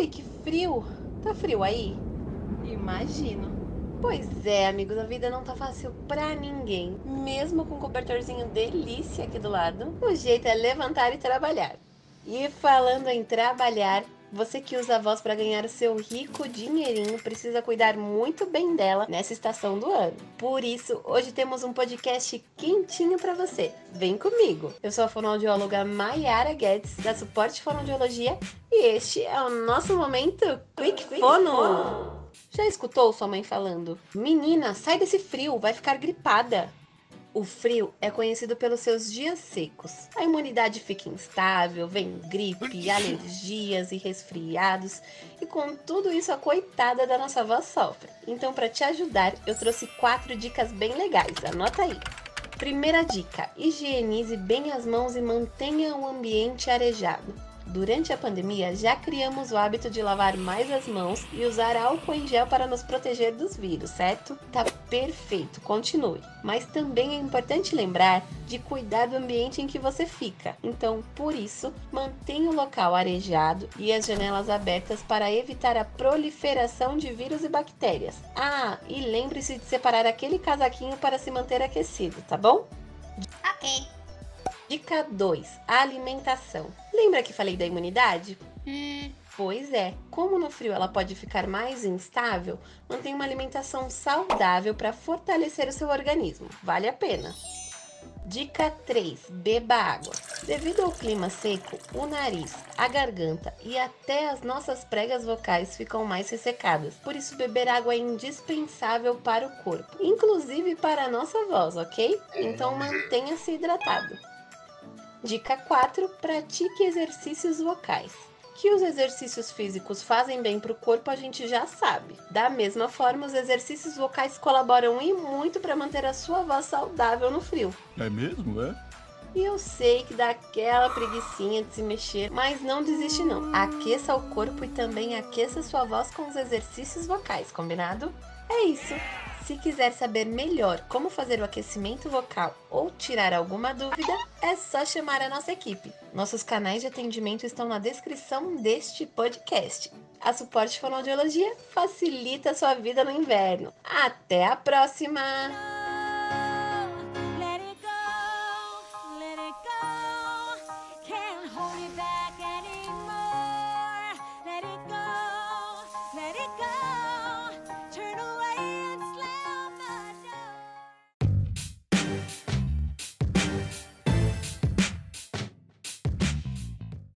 Ui, que frio! Tá frio aí? Imagino. Pois é, amigos, a vida não tá fácil pra ninguém. Mesmo com um cobertorzinho delícia aqui do lado, o jeito é levantar e trabalhar. E falando em trabalhar, você que usa a voz para ganhar o seu rico dinheirinho precisa cuidar muito bem dela nessa estação do ano. Por isso, hoje temos um podcast quentinho para você. Vem comigo! Eu sou a fonoaudióloga Mayara Guedes, da Suporte Fonoaudiologia, e este é o nosso momento Quick Fono! Já escutou sua mãe falando? Menina, sai desse frio, vai ficar gripada. O frio é conhecido pelos seus dias secos. A imunidade fica instável, vem gripe, alergias e resfriados, e com tudo isso a coitada da nossa avó sofre. Então, para te ajudar, eu trouxe quatro dicas bem legais. Anota aí. Primeira dica: higienize bem as mãos e mantenha o ambiente arejado. Durante a pandemia, já criamos o hábito de lavar mais as mãos e usar álcool em gel para nos proteger dos vírus, certo? Tá perfeito, continue. Mas também é importante lembrar de cuidar do ambiente em que você fica. Então, por isso, mantenha o local arejado e as janelas abertas para evitar a proliferação de vírus e bactérias. Ah, e lembre-se de separar aquele casaquinho para se manter aquecido, tá bom? Ok. Dica 2: alimentação. Lembra que falei da imunidade? Hum, Pois é, como no frio ela pode ficar mais instável, mantenha uma alimentação saudável para fortalecer o seu organismo. Vale a pena. Dica 3: beba água. Devido ao clima seco, o nariz, a garganta e até as nossas pregas vocais ficam mais ressecadas. Por isso, beber água é indispensável para o corpo, inclusive para a nossa voz, ok? Então mantenha-se hidratado. Dica 4: pratique exercícios vocais. Que os exercícios físicos fazem bem para o corpo, a gente já sabe. Da mesma forma, os exercícios vocais colaboram e muito para manter a sua voz saudável no frio. É mesmo, é? E eu sei que dá aquela preguiçinha de se mexer, mas não desiste não. Aqueça o corpo e também aqueça sua voz com os exercícios vocais, combinado? É isso. Se quiser saber melhor como fazer o aquecimento vocal ou tirar alguma dúvida, é só chamar a nossa equipe. Nossos canais de atendimento estão na descrição deste podcast. A Suporte Fonoaudiologia facilita a sua vida no inverno. Até a próxima! Let it go, let it go. Can't hold me back.